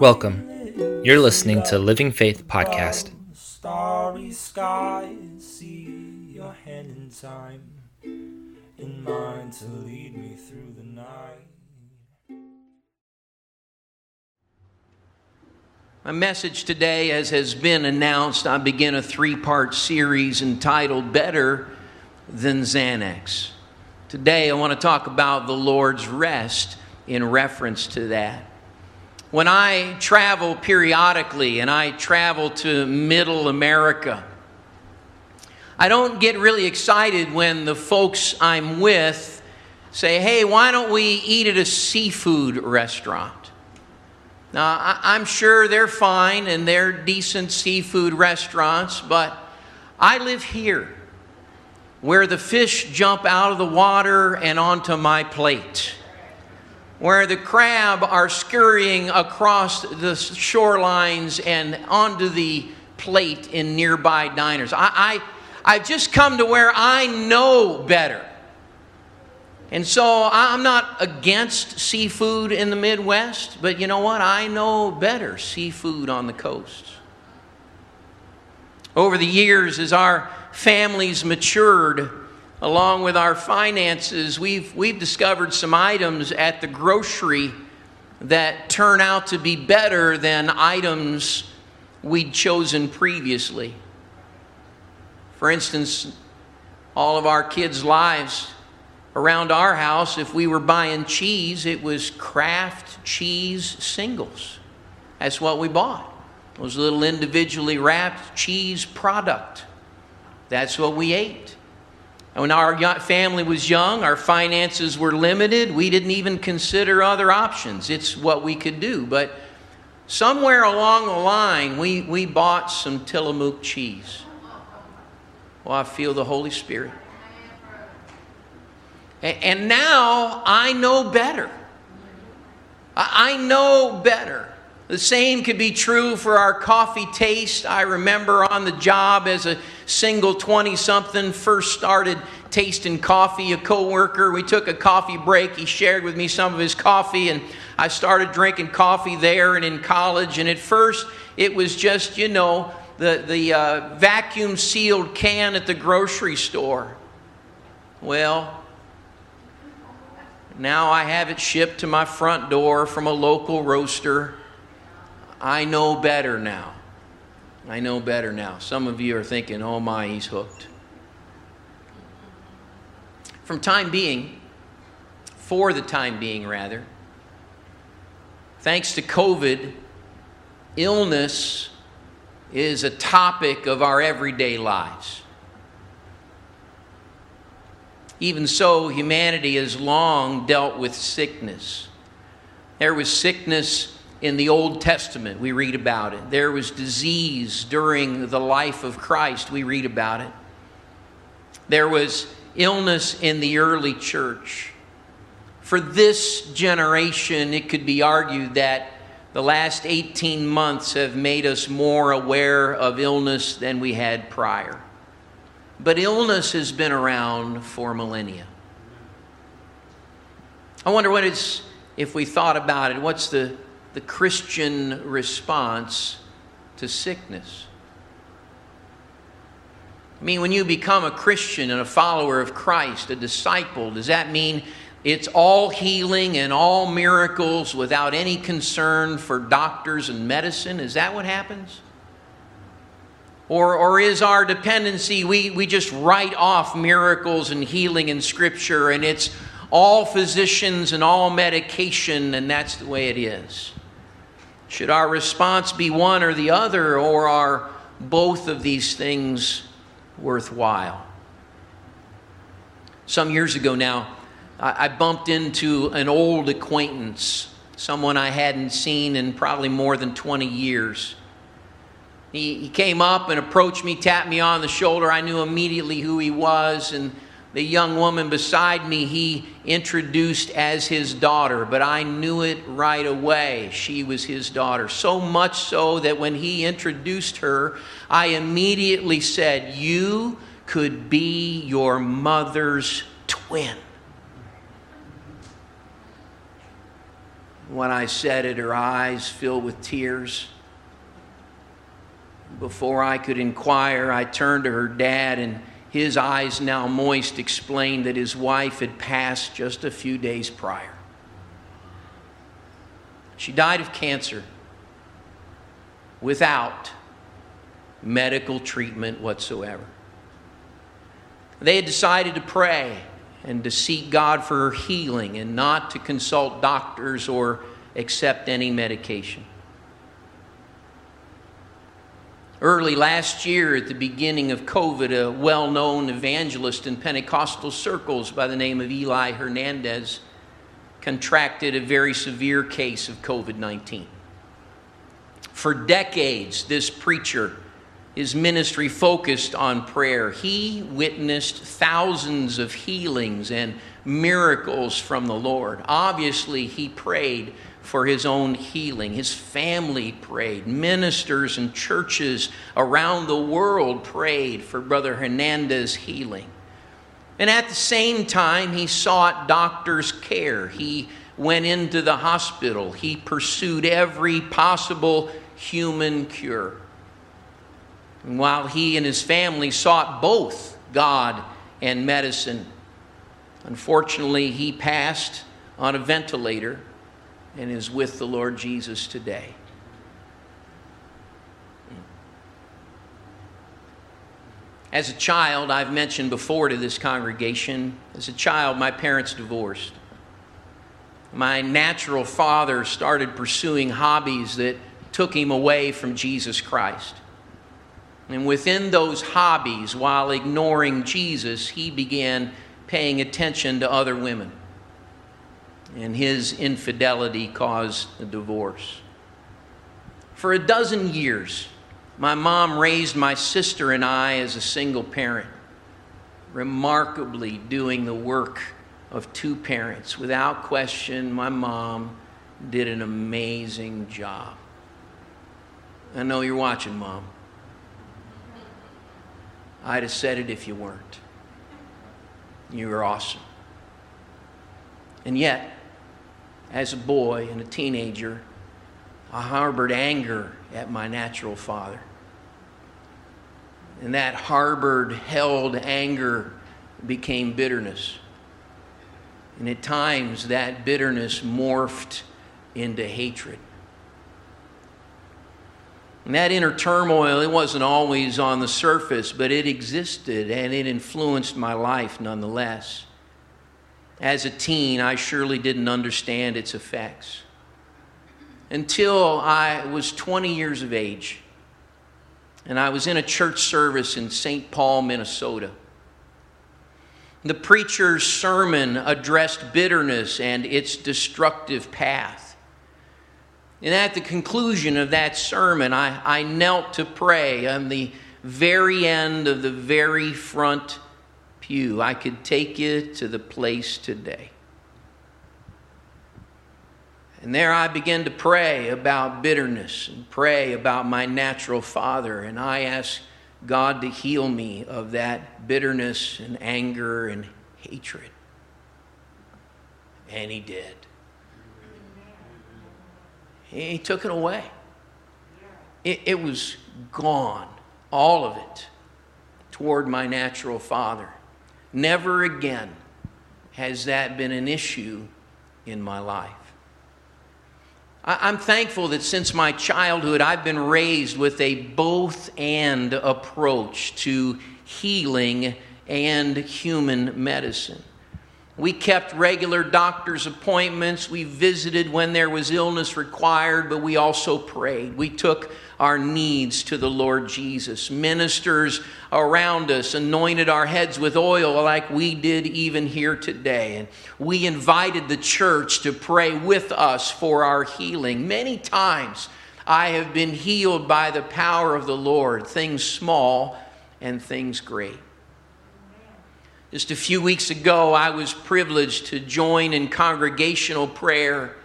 Welcome. You're listening to Living Faith Podcast. Starry skies, see your hand in time, in mine to lead me through the night. My message today, as has been announced, I begin a three part series entitled Better Than Xanax. Today, I want to talk about the Lord's rest in reference to that. When I travel periodically and I travel to middle America, I don't get really excited when the folks I'm with say, hey, why don't we eat at a seafood restaurant? Now, I'm sure they're fine and they're decent seafood restaurants, but I live here where the fish jump out of the water and onto my plate, where the crab are scurrying across the shorelines and onto the plate in nearby diners. I, I, I've just come to where I know better. And so I'm not against seafood in the Midwest, but you know what? I know better seafood on the coast. Over the years, as our families matured, along with our finances, we've, we've discovered some items at the grocery that turn out to be better than items we'd chosen previously. For instance, all of our kids' lives around our house, if we were buying cheese, it was Kraft cheese singles. That's what we bought. Those little individually wrapped cheese product. That's what we ate. And when our family was young, our finances were limited. We didn't even consider other options. It's what we could do. But somewhere along the line, we, we bought some Tillamook cheese. Well, I feel the Holy Spirit. And now I know better. I know better. The same could be true for our coffee taste. I remember on the job as a single 20 something, first started tasting coffee. A coworker, we took a coffee break. He shared with me some of his coffee, and I started drinking coffee there and in college. And at first, it was just, you know, the, the uh, vacuum sealed can at the grocery store. Well, now I have it shipped to my front door from a local roaster. I know better now. I know better now. Some of you are thinking, oh my, he's hooked. From time being, for the time being rather, thanks to COVID, illness is a topic of our everyday lives. Even so, humanity has long dealt with sickness. There was sickness in the Old Testament, we read about it. There was disease during the life of Christ, we read about it. There was illness in the early church. For this generation, it could be argued that the last 18 months have made us more aware of illness than we had prior. But illness has been around for millennia. I wonder what is, if we thought about it, what's the the Christian response to sickness. I mean, when you become a Christian and a follower of Christ, a disciple, does that mean it's all healing and all miracles without any concern for doctors and medicine? Is that what happens? Or, or is our dependency, we, we just write off miracles and healing in Scripture and it's all physicians and all medication and that's the way it is? Should our response be one or the other, or are both of these things worthwhile? Some years ago now, I bumped into an old acquaintance, someone I hadn't seen in probably more than 20 years. He, he came up and approached me, tapped me on the shoulder. I knew immediately who he was, and the young woman beside me he introduced as his daughter, but I knew it right away. She was his daughter. So much so that when he introduced her, I immediately said, You could be your mother's twin. When I said it, her eyes filled with tears. Before I could inquire, I turned to her dad, and his eyes, now moist, explained that his wife had passed just a few days prior. She died of cancer without medical treatment whatsoever. They had decided to pray and to seek God for her healing and not to consult doctors or accept any medication. Early last year, at the beginning of COVID, a well known evangelist in Pentecostal circles by the name of Eli Hernandez contracted a very severe case of COVID 19. For decades, this preacher, his ministry focused on prayer. He witnessed thousands of healings and miracles from the Lord. Obviously, he prayed for his own healing. His family prayed. Ministers and churches around the world prayed for Brother Hernandez's healing. And at the same time, he sought doctor's care. He went into the hospital. He pursued every possible human cure. And while he and his family sought both God and medicine, unfortunately, he passed on a ventilator and is with the Lord Jesus today. As a child, I've mentioned before to this congregation, as a child, my parents divorced. My natural father started pursuing hobbies that took him away from Jesus Christ. And within those hobbies, while ignoring Jesus, he began paying attention to other women and his infidelity caused a divorce. For a dozen years, my mom raised my sister and I as a single parent, remarkably doing the work of two parents. Without question, my mom did an amazing job. I know you're watching, Mom. I'd have said it if you weren't. You were awesome. And yet, as a boy and a teenager, I harbored anger at my natural father. And that harbored, held anger became bitterness. And at times, that bitterness morphed into hatred. And that inner turmoil, it wasn't always on the surface, but it existed and it influenced my life nonetheless. As a teen, I surely didn't understand its effects. Until I was 20 years of age, and I was in a church service in St. Paul, Minnesota. The preacher's sermon addressed bitterness and its destructive path. And at the conclusion of that sermon, I, I knelt to pray on the very end of the very front pew. I could take you to the place today. And there I began to pray about bitterness and pray about my natural father. And I asked God to heal me of that bitterness and anger and hatred. And He did. He took it away. It, it was gone, all of it, toward my natural father. Never again has that been an issue in my life. I'm thankful that since my childhood, I've been raised with a both and approach to healing and human medicine. We kept regular doctor's appointments. We visited when there was illness required, but we also prayed. We took our needs to the Lord Jesus. Ministers around us anointed our heads with oil like we did even here today. And we invited the church to pray with us for our healing. Many times I have been healed by the power of the Lord, things small and things great. Just a few weeks ago, I was privileged to join in congregational prayer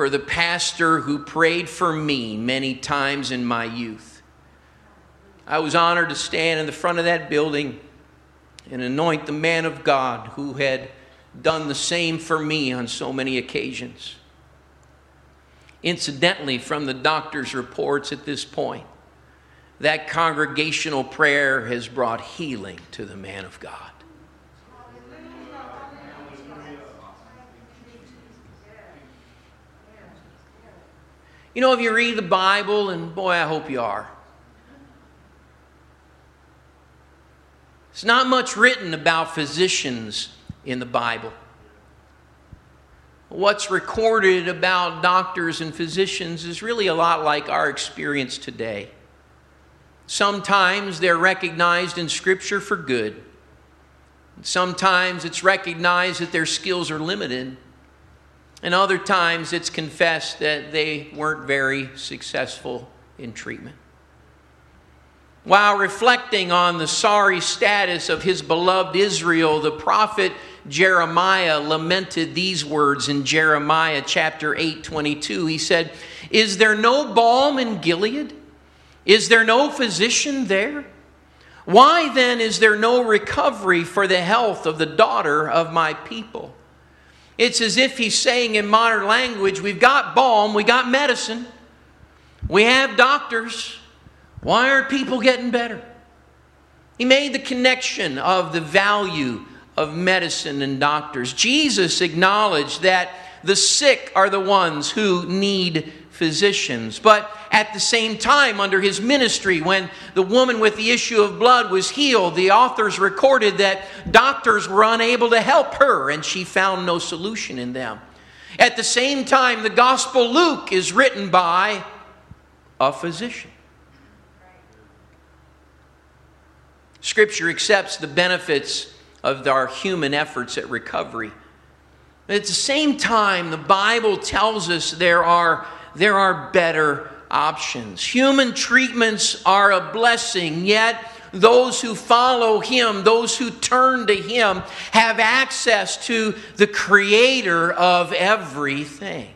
for the pastor who prayed for me many times in my youth. I was honored to stand in the front of that building and anoint the man of God who had done the same for me on so many occasions. Incidentally, from the doctor's reports at this point, that congregational prayer has brought healing to the man of God. You know, if you read the Bible, and boy, I hope you are, it's not much written about physicians in the Bible. What's recorded about doctors and physicians is really a lot like our experience today. Sometimes they're recognized in Scripture for good. Sometimes it's recognized that their skills are limited. And other times it's confessed that they weren't very successful in treatment. While reflecting on the sorry status of his beloved Israel, the prophet Jeremiah lamented these words in Jeremiah chapter 8 22. He said, Is there no balm in Gilead? Is there no physician there? Why then is there no recovery for the health of the daughter of my people? It's as if he's saying in modern language, we've got balm, we got medicine, we have doctors. Why aren't people getting better? He made the connection of the value of medicine and doctors. Jesus acknowledged that the sick are the ones who need physicians. But at the same time, under his ministry, when the woman with the issue of blood was healed, the authors recorded that doctors were unable to help her and she found no solution in them. At the same time, the Gospel Luke is written by a physician. Scripture accepts the benefits of our human efforts at recovery. At the same time, the Bible tells us there are there are better options. Human treatments are a blessing, yet, those who follow Him, those who turn to Him, have access to the Creator of everything.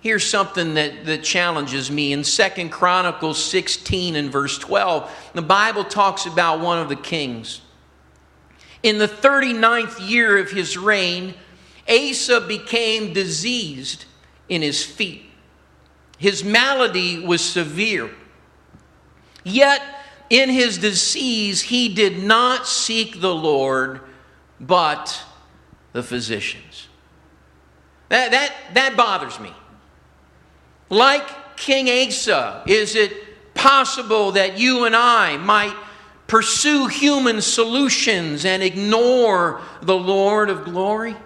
Here's something that, that challenges me. In Second Chronicles 16 and verse 12, the Bible talks about one of the kings. In the 39th year of his reign, Asa became diseased in his feet. His malady was severe. Yet, in his disease, he did not seek the Lord, but the physicians. That, that, that bothers me. Like King Asa, is it possible that you and I might pursue human solutions and ignore the Lord of glory?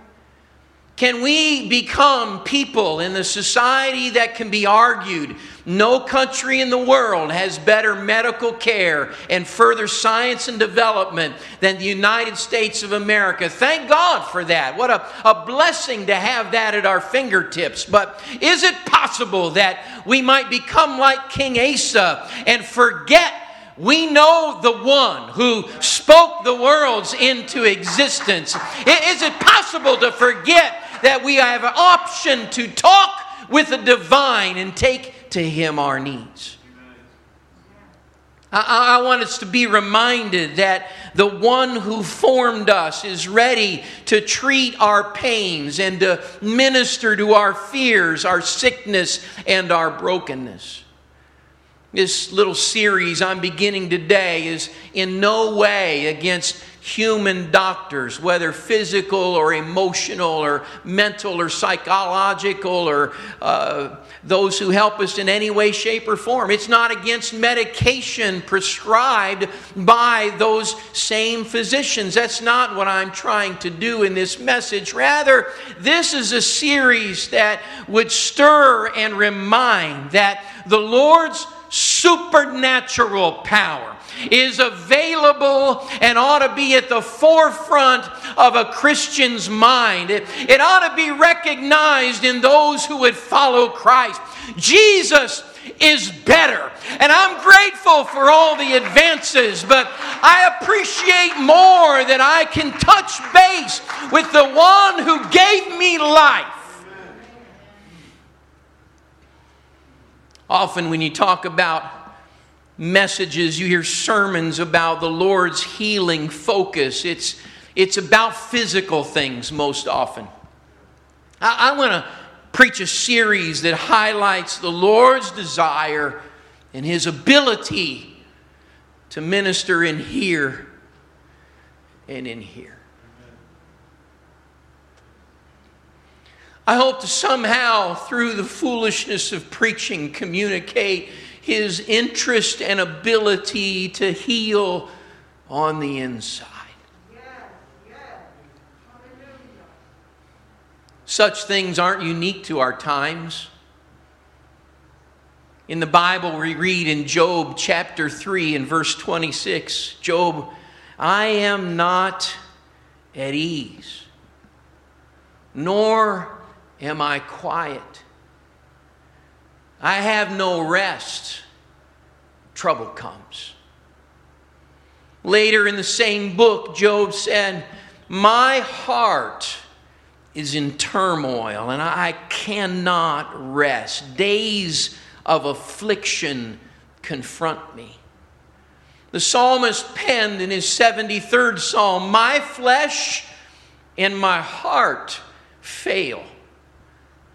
Can we become people in the society that can be argued? No country in the world has better medical care and further science and development than the United States of America. Thank God for that. What a, a blessing to have that at our fingertips. But is it possible that we might become like King Asa and forget? We know the one who spoke the worlds into existence. Is it possible to forget that we have an option to talk with the divine and take to him our needs. I, I, want us to be reminded that the one who formed us is ready to treat our pains and to minister to our fears, our sickness, and our brokenness. This little series I'm beginning today is in no way against human doctors, whether physical or emotional or mental or psychological or uh, those who help us in any way, shape, or form. It's not against medication prescribed by those same physicians. That's not what I'm trying to do in this message. Rather, this is a series that would stir and remind that the Lord's supernatural power is available and ought to be at the forefront of a Christian's mind. It, it ought to be recognized in those who would follow Christ. Jesus is better. And I'm grateful for all the advances, but I appreciate more that I can touch base with the one who gave me life. Often, when you talk about messages, you hear sermons about the Lord's healing focus. It's, it's about physical things most often. I, I want to preach a series that highlights the Lord's desire and His ability to minister in here and in here. I hope to somehow, through the foolishness of preaching, communicate his interest and ability to heal on the inside. Such things aren't unique to our times. In the Bible, we read in Job chapter 3 and verse 26 Job, I am not at ease, nor am I quiet. I have no rest. Trouble comes. Later in the same book, Job said, My heart is in turmoil and I cannot rest. Days of affliction confront me. The psalmist penned in his 73rd psalm, My flesh and my heart fail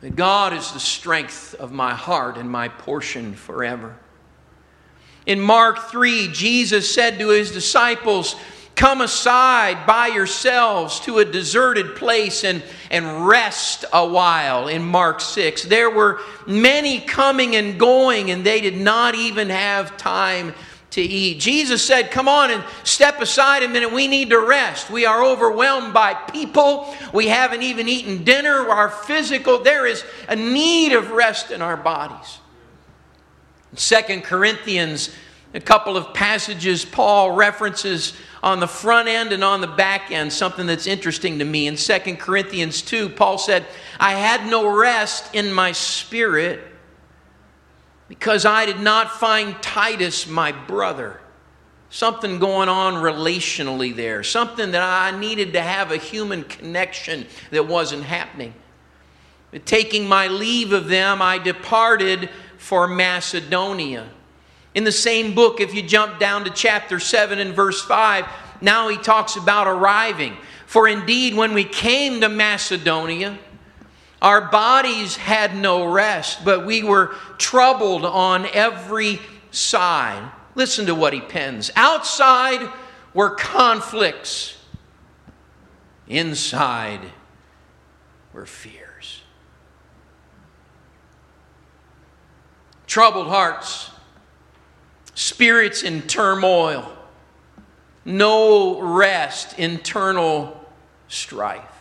that God is the strength of my heart and my portion forever. In Mark 3, Jesus said to his disciples, Come aside by yourselves to a deserted place and, and rest a while. In Mark 6, there were many coming and going, and they did not even have time to eat. Jesus said, Come on and step aside a minute. We need to rest. We are overwhelmed by people. We haven't even eaten dinner. Our physical, there is a need of rest in our bodies. Second Corinthians, a couple of passages Paul references on the front end and on the back end, something that's interesting to me. In Second Corinthians 2, Paul said, I had no rest in my spirit because I did not find Titus my brother. Something going on relationally there, something that I needed to have a human connection that wasn't happening. Taking my leave of them, I departed for Macedonia. In the same book, if you jump down to chapter 7 and verse 5, now he talks about arriving. For indeed, when we came to Macedonia, our bodies had no rest, but we were troubled on every side. Listen to what he pens. Outside were conflicts, inside were fears. Troubled hearts, spirits in turmoil, no rest, internal strife.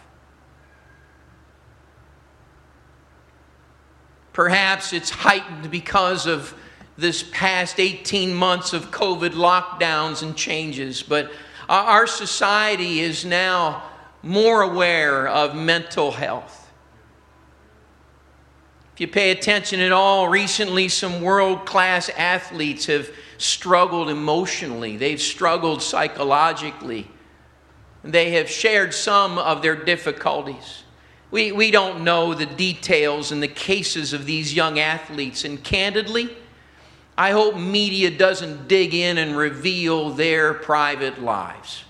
Perhaps it's heightened because of this past 18 months of COVID lockdowns and changes, but our society is now more aware of mental health. If you pay attention at all, recently some world class athletes have struggled emotionally, they've struggled psychologically, they have shared some of their difficulties. We, we don't know the details and the cases of these young athletes. And candidly, I hope media doesn't dig in and reveal their private lives.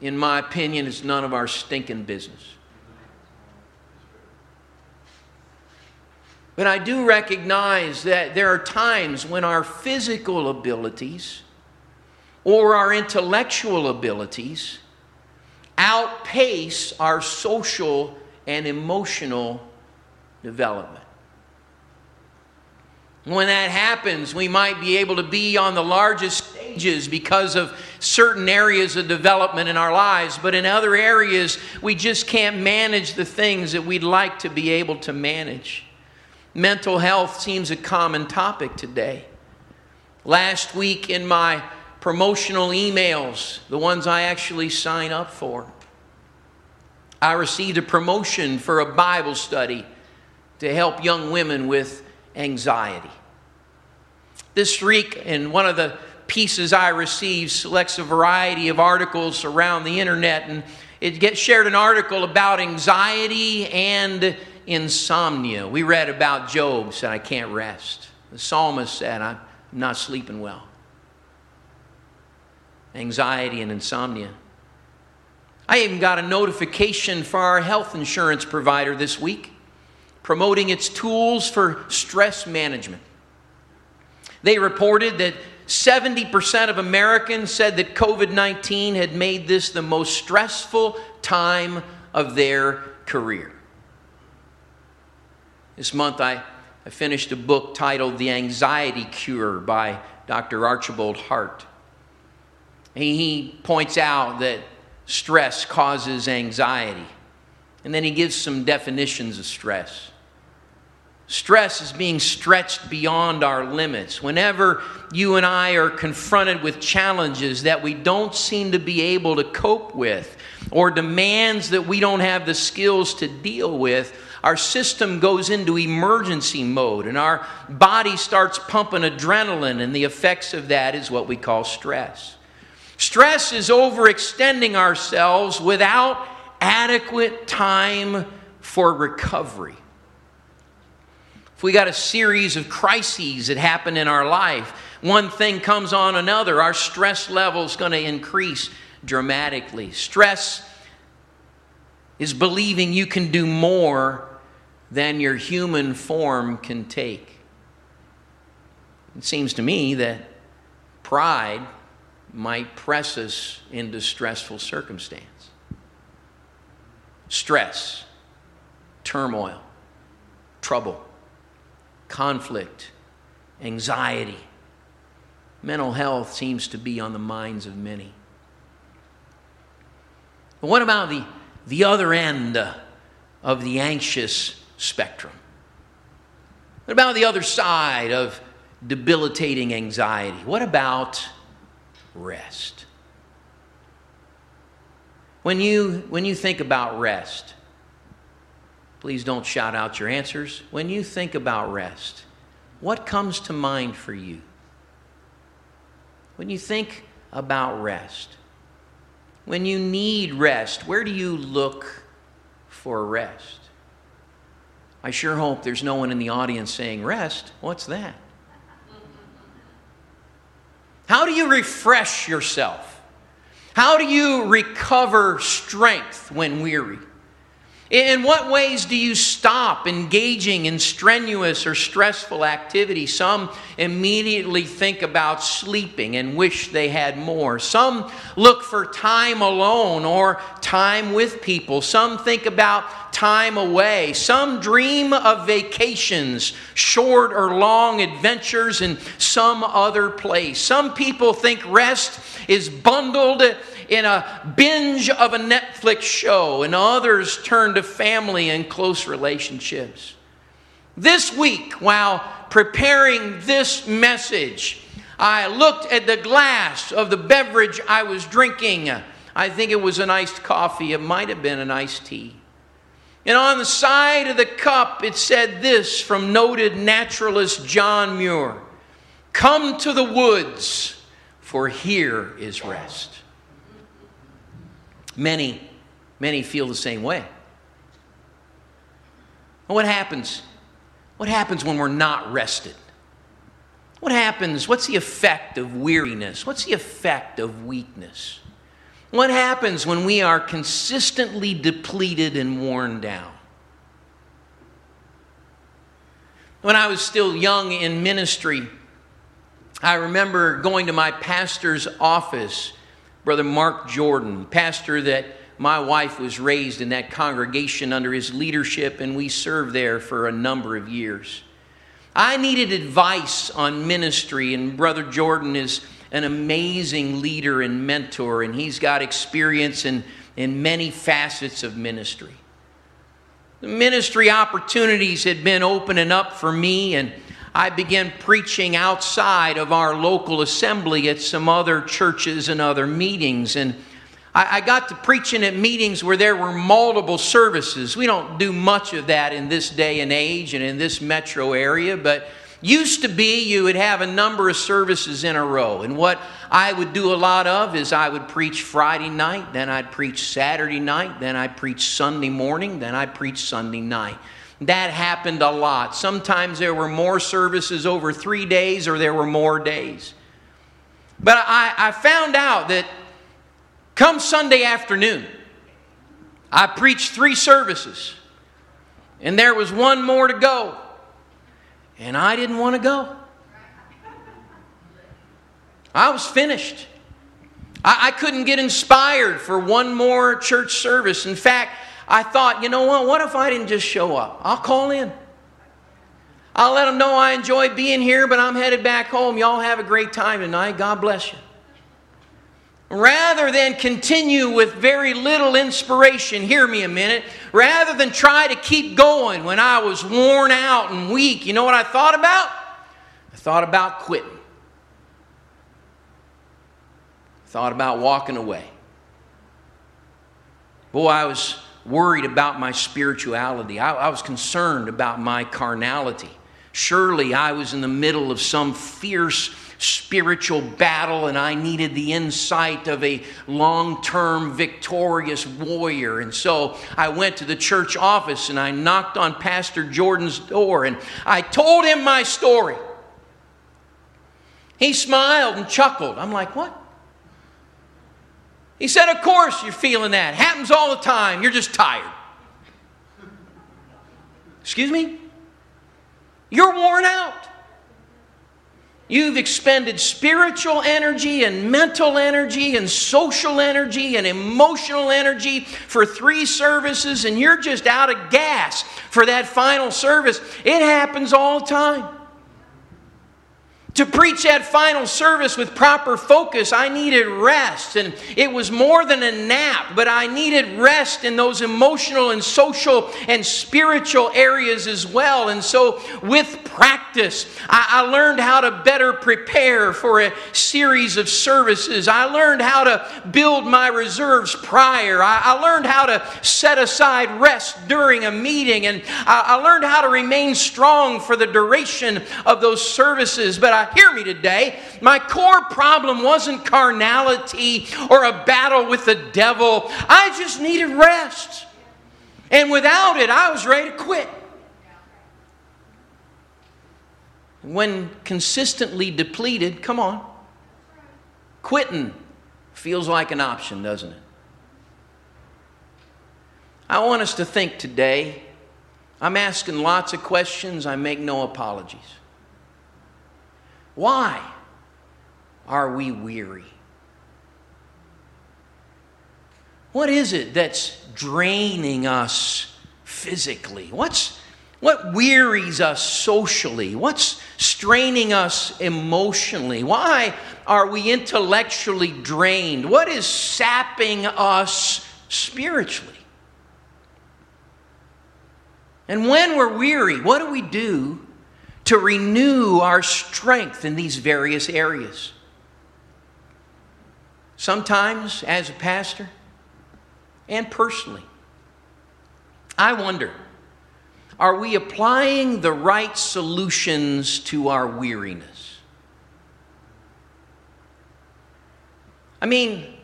In my opinion, it's none of our stinking business. But I do recognize that there are times when our physical abilities or our intellectual abilities outpace our social and emotional development. When that happens, we might be able to be on the largest stages because of certain areas of development in our lives, but in other areas, we just can't manage the things that we'd like to be able to manage. Mental health seems a common topic today. Last week in my promotional emails, the ones I actually sign up for. I received a promotion for a Bible study to help young women with anxiety. This week, in one of the pieces I received, selects a variety of articles around the internet, and it gets shared an article about anxiety and insomnia. We read about Job said, I can't rest. The psalmist said, I'm not sleeping well anxiety, and insomnia. I even got a notification for our health insurance provider this week. promoting its tools for stress management. They reported that 70% of Americans said that COVID 19 had made this the most stressful time of their career. This month, I, I finished a book titled The Anxiety Cure by Dr. Archibald Hart. He points out that stress causes anxiety, and then he gives some definitions of stress. Stress is being stretched beyond our limits. Whenever you and I are confronted with challenges that we don't seem to be able to cope with, or demands that we don't have the skills to deal with, our system goes into emergency mode and our body starts pumping adrenaline, and the effects of that is what we call stress. Stress is overextending ourselves without adequate time for recovery. If we got a series of crises that happen in our life, one thing comes on another, our stress level is going to increase dramatically. Stress is believing you can do more than your human form can take. It seems to me that pride might press us into stressful circumstance. Stress, turmoil, trouble conflict, anxiety. Mental health seems to be on the minds of many. But what about the, the other end of the anxious spectrum? What about the other side of debilitating anxiety? What about rest? When you, when you think about rest, Please don't shout out your answers. When you think about rest, what comes to mind for you? When you think about rest, when you need rest, where do you look for rest? I sure hope there's no one in the audience saying, Rest? What's that? How do you refresh yourself? How do you recover strength when weary? In what ways do you stop engaging in strenuous or stressful activity? Some immediately think about sleeping and wish they had more. Some look for time alone or time with people. Some think about time away. Some dream of vacations, short or long adventures in some other place. Some people think rest is bundled in a binge of a Netflix show, and others turn to family and close relationships. This week, while preparing this message, I looked at the glass of the beverage I was drinking. I think it was an iced coffee, it might have been an iced tea. And on the side of the cup, it said this from noted naturalist John Muir Come to the woods, for here is rest. Many, many feel the same way. what happens? What happens when we're not rested? What happens? What's the effect of weariness? What's the effect of weakness? What happens when we are consistently depleted and worn down? When I was still young in ministry, I remember going to my pastor's office Brother Mark Jordan, pastor that my wife was raised in that congregation under his leadership, and we served there for a number of years. I needed advice on ministry, and Brother Jordan is an amazing leader and mentor, and he's got experience in, in many facets of ministry. The ministry opportunities had been opening up for me, and I began preaching outside of our local assembly at some other churches and other meetings. And I, I, got to preaching at meetings where there were multiple services. We don't do much of that in this day and age and in this metro area, but used to be you would have a number of services in a row. And what I would do a lot of is I would preach Friday night, then I'd preach Saturday night, then I'd preach Sunday morning, then I'd preach Sunday night. That happened a lot. Sometimes there were more services over three days, or there were more days. But I, I found out that come Sunday afternoon, I preached three services. And there was one more to go. And I didn't want to go. I was finished. I, I couldn't get inspired for one more church service. In fact, I thought, you know what? What if I didn't just show up? I'll call in. I'll let them know I enjoy being here, but I'm headed back home. Y'all have a great time tonight. God bless you. Rather than continue with very little inspiration, hear me a minute, rather than try to keep going when I was worn out and weak, you know what I thought about? I thought about quitting. I thought about walking away. Boy, I was worried about my spirituality. I, I was concerned about my carnality. Surely I was in the middle of some fierce spiritual battle and I needed the insight of a long term victorious warrior. And so I went to the church office and I knocked on Pastor Jordan's door and I told him my story. He smiled and chuckled. I'm like, what? He said, Of course you're feeling that. Happens all the time. You're just tired. Excuse me? You're worn out. You've expended spiritual energy and mental energy and social energy and emotional energy for three services, and you're just out of gas for that final service. It happens all the time. To preach that final service with proper focus, I needed rest. And it was more than a nap, but I needed rest in those emotional and social and spiritual areas as well. And so, with practice, I, I learned how to better prepare for a series of services. I learned how to build my reserves prior. I, I learned how to set aside rest during a meeting. And I, I learned how to remain strong for the duration of those services. But I hear me today. My core problem wasn't carnality or a battle with the devil. I just needed rest. And without it, I was ready to quit. When consistently depleted, come on, quitting feels like an option, doesn't it? I want us to think today. I'm asking lots of questions, I make no apologies. Why are we weary? What is it that's draining us physically? What's what wearies us socially? What's straining us emotionally? Why are we intellectually drained? What is sapping us spiritually? And when we're weary, what do we do to renew our strength in these various areas. Sometimes, as a pastor and personally, I wonder are we applying the right solutions to our weariness? I mean,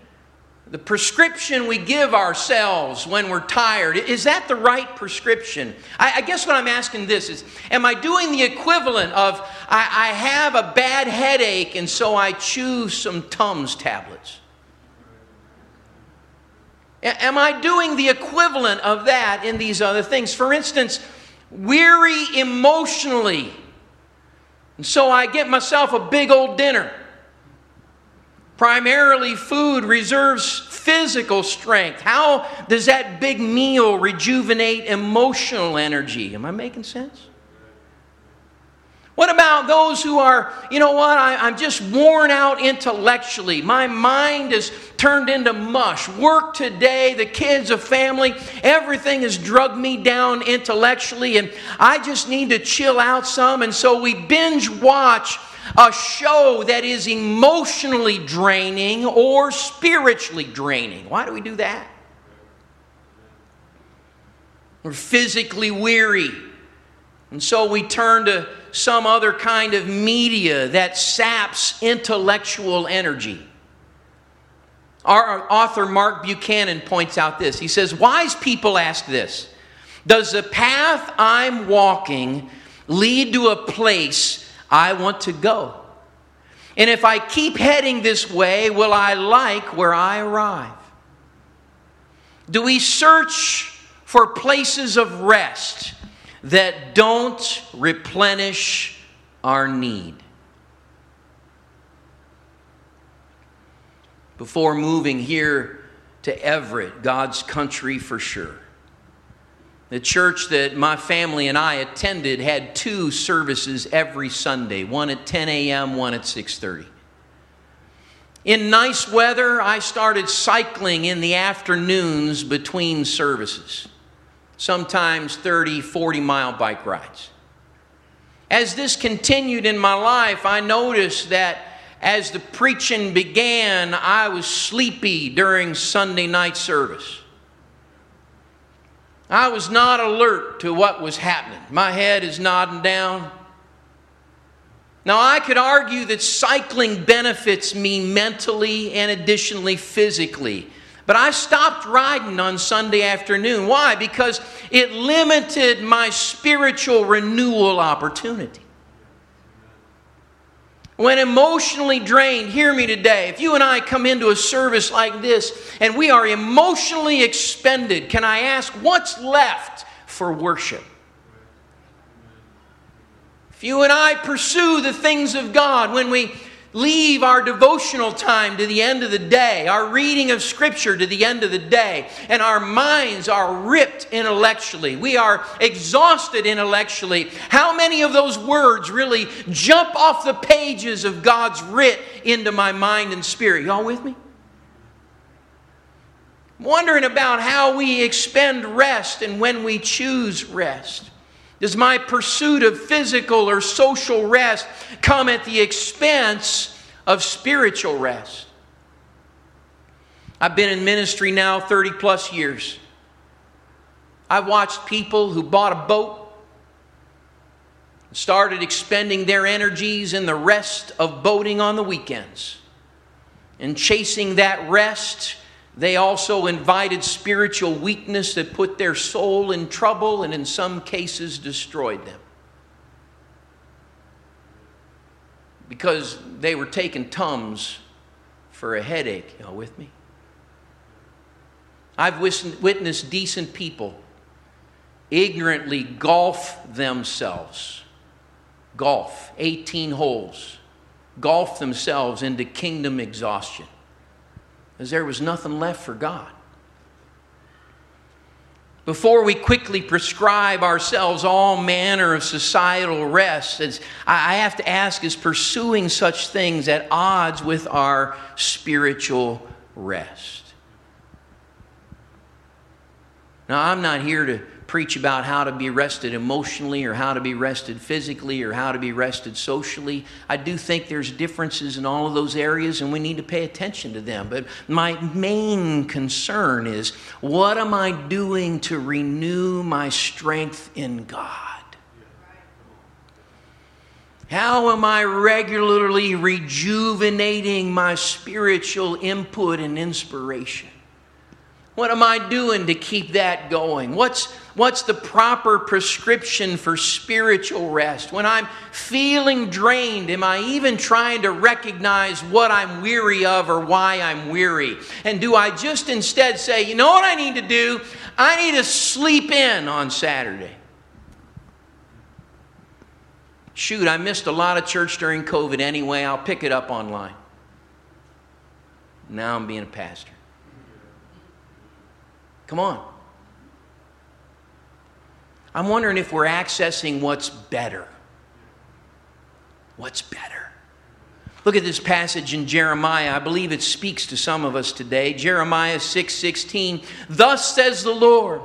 the prescription we give ourselves when we're tired, is that the right prescription? I, I guess what I'm asking this is Am I doing the equivalent of I, I have a bad headache and so I choose some Tums tablets? Am I doing the equivalent of that in these other things? For instance, weary emotionally. And so I get myself a big old dinner. Primarily, food reserves physical strength. How does that big meal rejuvenate emotional energy? Am I making sense? What about those who are, you know what, I, am just worn out intellectually. My mind is turned into mush. Work today, the kids, a family, everything has drugged me down intellectually, and I just need to chill out some. And so we binge watch a show that is emotionally draining or spiritually draining. Why do we do that? We're physically weary. And so we turn to some other kind of media that saps intellectual energy. Our author Mark Buchanan points out this. He says, Wise people ask this Does the path I'm walking lead to a place I want to go? And if I keep heading this way, will I like where I arrive? Do we search for places of rest that don't replenish our need. Before moving here to Everett, God's country for sure, the church that my family and I attended had two services every Sunday, one at 10 a.m., one at 6:30. In nice weather, I started cycling in the afternoons between services, sometimes 30, 40 mile bike rides. As this continued in my life, I noticed that as the preaching began, I was sleepy during Sunday night service. I was not alert to what was happening. My head is nodding down. Now, I could argue that cycling benefits me mentally and additionally physically. But I stopped riding on Sunday afternoon. Why? Because it limited my spiritual renewal opportunity. When emotionally drained, hear me today. If you and I come into a service like this and we are emotionally expended, can I ask what's left for worship? If you and I pursue the things of God, when we leave our devotional time to the end of the day, our reading of Scripture to the end of the day, and our minds are ripped intellectually, we are exhausted intellectually, how many of those words really jump off the pages of God's writ into my mind and spirit? Y'all with me? wondering about how we expend rest and when we choose rest. Does my pursuit of physical or social rest come at the expense of spiritual rest? I've been in ministry now 30 plus years. I've watched people who bought a boat, started expending their energies in the rest of boating on the weekends, and chasing that rest they also invited spiritual weakness that put their soul in trouble and in some cases destroyed them. Because they were taking Tums for a headache. Y'all with me? I've witnessed decent people ignorantly golf themselves. Golf, 18 holes. Golf themselves into kingdom exhaustion there was nothing left for God. Before we quickly prescribe ourselves all manner of societal rest, I have to ask is pursuing such things at odds with our spiritual rest? Now, I'm not here to preach about how to be rested emotionally or how to be rested physically or how to be rested socially. I do think there's differences in all of those areas and we need to pay attention to them. But my main concern is what am I doing to renew my strength in God? How am I regularly rejuvenating my spiritual input and inspiration? What am I doing to keep that going? What's, what's the proper prescription for spiritual rest? When I'm feeling drained, am I even trying to recognize what I'm weary of or why I'm weary? And do I just instead say, you know what I need to do? I need to sleep in on Saturday. Shoot, I missed a lot of church during COVID anyway. I'll pick it up online. Now I'm being a pastor. Come on. I'm wondering if we're accessing what's better. What's better? Look at this passage in Jeremiah. I believe it speaks to some of us today. Jeremiah 6 16. Thus says the Lord.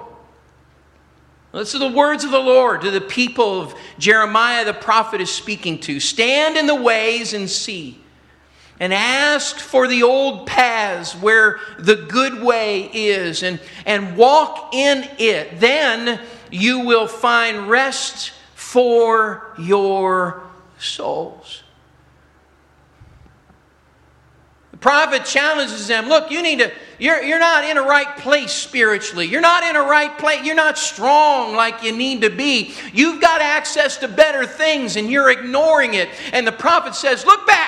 This are the words of the Lord to the people of Jeremiah, the prophet, is speaking to. Stand in the ways and see and ask for the old paths where the good way is and, and walk in it. Then you will find rest for your souls. The prophet challenges them look, you need to, you're, you're not in a right place spiritually. You're not in a right place. You're not strong like you need to be. You've got access to better things and you're ignoring it. And the prophet says, Look back.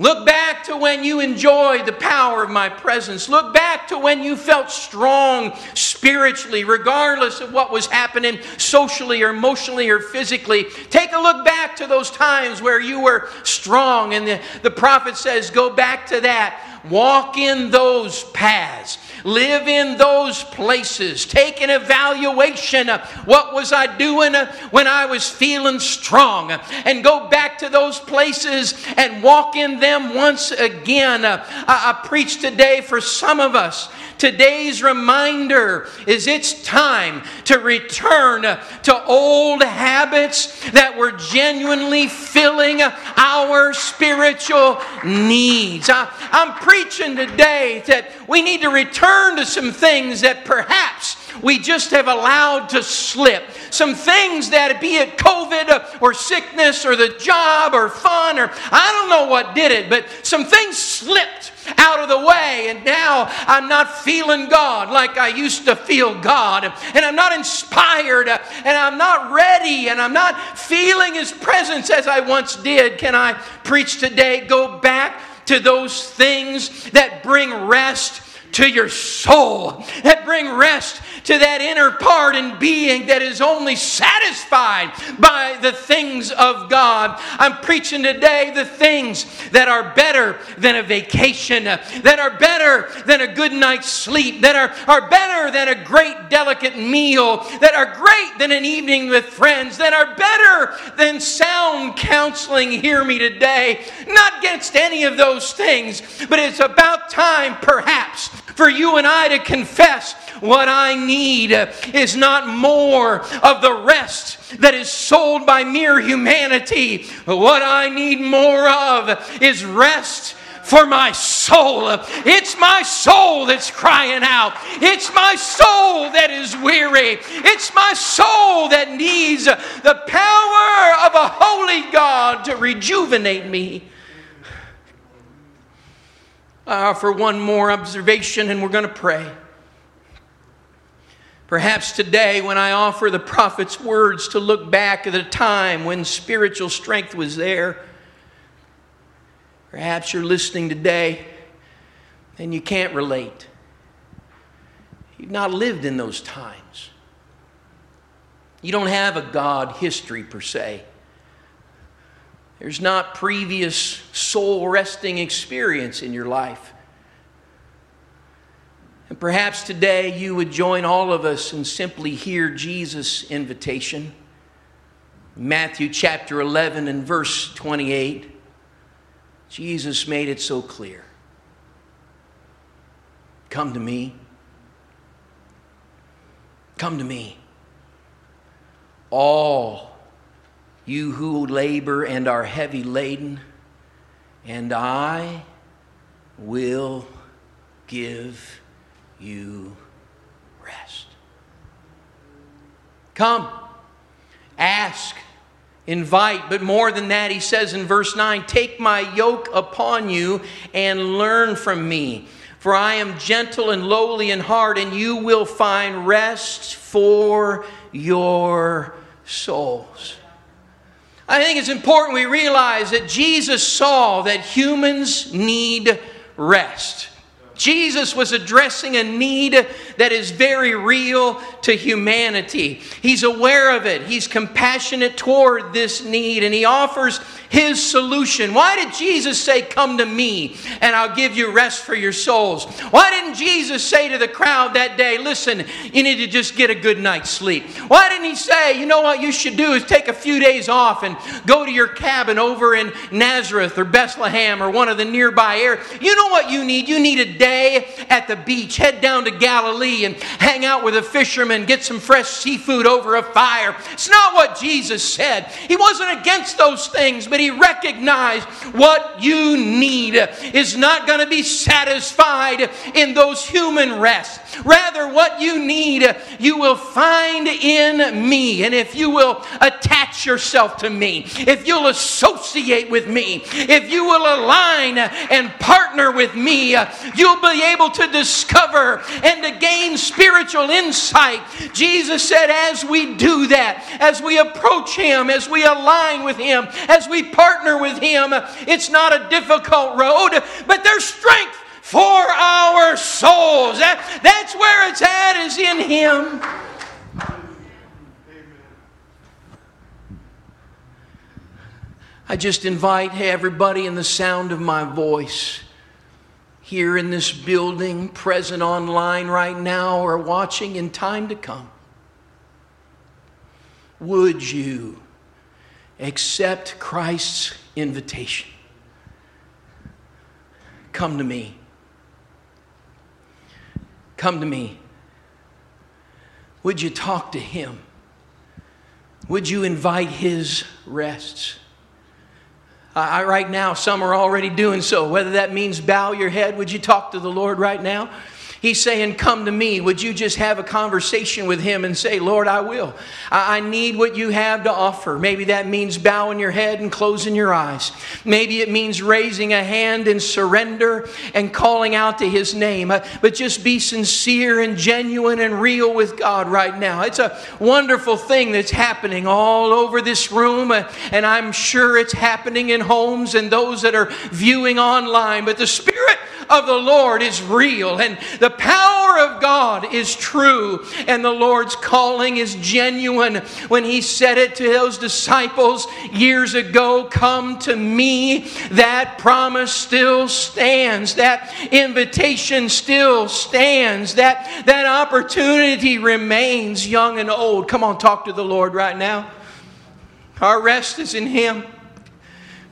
Look back to when you enjoyed the power of my presence. Look back to when you felt strong spiritually, regardless of what was happening socially or emotionally or physically. Take a look back to those times where you were strong. And the, the prophet says, Go back to that. Walk in those paths. Live in those places. Take an evaluation. Of what was I doing when I was feeling strong? And go back to those places and walk in them once again. Uh, I, I preach today for some of us Today's reminder is it's time to return to old habits that were genuinely filling our spiritual needs. I, am preaching today that we need to return to some things that perhaps we just have allowed to slip. Some things that, be it COVID or sickness or the job or fun or I don't know what did it, but some things slipped out of the way, and now I'm not feeling God like I used to feel God, and I'm not inspired, and I'm not ready, and I'm not feeling His presence as I once did. Can I preach today? Go back to those things that bring rest to your soul, that bring rest to that inner part and being that is only satisfied by the things of God. I'm preaching today the things that are better than a vacation, that are better than a good night's sleep, that are, are better than a great delicate meal, that are great than an evening with friends, that are better than sound counseling. Hear me today. Not against any of those things, but it's about time, perhaps, for you and I to confess what I need is not more of the rest that is sold by mere humanity. What I need more of is rest for my soul. It's my soul that's crying out. It's my soul that is weary. It's my soul that needs the power of a holy God to rejuvenate me. Uh, I offer one more observation and we're going to pray. Perhaps today, when I offer the prophet's words to look back at a time when spiritual strength was there, perhaps you're listening today and you can't relate. You've not lived in those times. You don't have a God history per se. There's not previous soul resting experience in your life. And perhaps today you would join all of us and simply hear Jesus' invitation. Matthew chapter 11 and verse 28, Jesus made it so clear Come to me. Come to me. All you who labor and are heavy laden, and I will give you rest. Come, ask, invite, but more than that, he says in verse 9 Take my yoke upon you and learn from me. For I am gentle and lowly in heart, and you will find rest for your souls. I think it's important we realize that Jesus saw that humans need rest. Jesus was addressing a need that is very real to humanity. He's aware of it, he's compassionate toward this need, and he offers his solution. Why did Jesus say, Come to me and I'll give you rest for your souls? Why didn't Jesus say to the crowd that day, Listen, you need to just get a good night's sleep? Why didn't he say, You know what you should do is take a few days off and go to your cabin over in Nazareth or Bethlehem or one of the nearby areas? You know what you need? You need a day at the beach. Head down to Galilee and hang out with a fisherman, get some fresh seafood over a fire. It's not what Jesus said. He wasn't against those things, but he recognized what you need is not going to be satisfied in those human rests. Rather, what you need, you will find in me. And if you will attach yourself to me, if you'll associate with me, if you will align and partner with me, you you'll be able to discover and to gain spiritual insight. Jesus said, as we do that, as we approach Him, as we align with Him, as we partner with Him, it's not a difficult road, but there's strength for our souls. That, that's where it's at, is in Him. I just invite everybody in the sound of my voice here in this building, present online right now, or watching in time to come. Would you accept Christ's invitation? Come to me. Come to me. Would you talk to Him? Would you invite His rests? I, right now, some are already doing so. Whether that means bow your head, would you talk to the Lord right now? He's saying, Come to me. Would you just have a conversation with Him and say, Lord, I will. I need what you have to offer. Maybe that means bowing your head and closing your eyes. Maybe it means raising a hand in surrender and calling out to His name. Uh, but just be sincere and genuine and real with God right now. It's a wonderful thing that's happening all over this room, uh, and I'm sure it's happening in homes and those that are viewing online. But the Spirit of the Lord is real and the power of God is true and the Lord's calling is genuine. When He said it to those disciples years ago, Come to me, that promise still stands. That invitation still stands. That, that opportunity remains young and old. Come on, talk to the Lord right now. Our rest is in Him.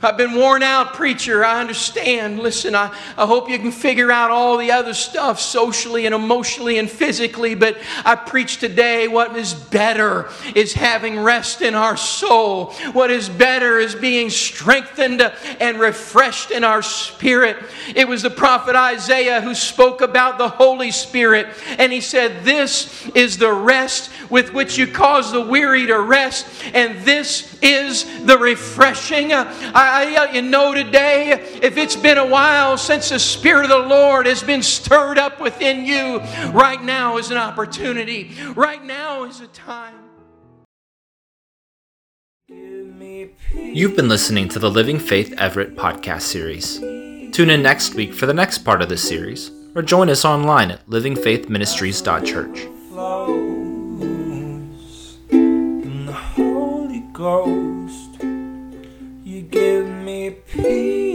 I've been worn out, preacher. I understand. Listen, I, I hope you can figure out all the other stuff socially and emotionally and physically, but I preach today what is better is having rest in our soul. What is better is being strengthened and refreshed in our spirit. It was the prophet Isaiah who spoke about the Holy Spirit, and he said, This is the rest with which you cause the weary to rest, and this is the refreshing. I, I, you know today, if it's been a while since the Spirit of the Lord has been stirred up within you, right now is an opportunity. Right now is a time. You've been listening to the Living Faith Everett podcast series. Tune in next week for the next part of this series, or join us online at livingfaithministries.church. Ghost give me peace.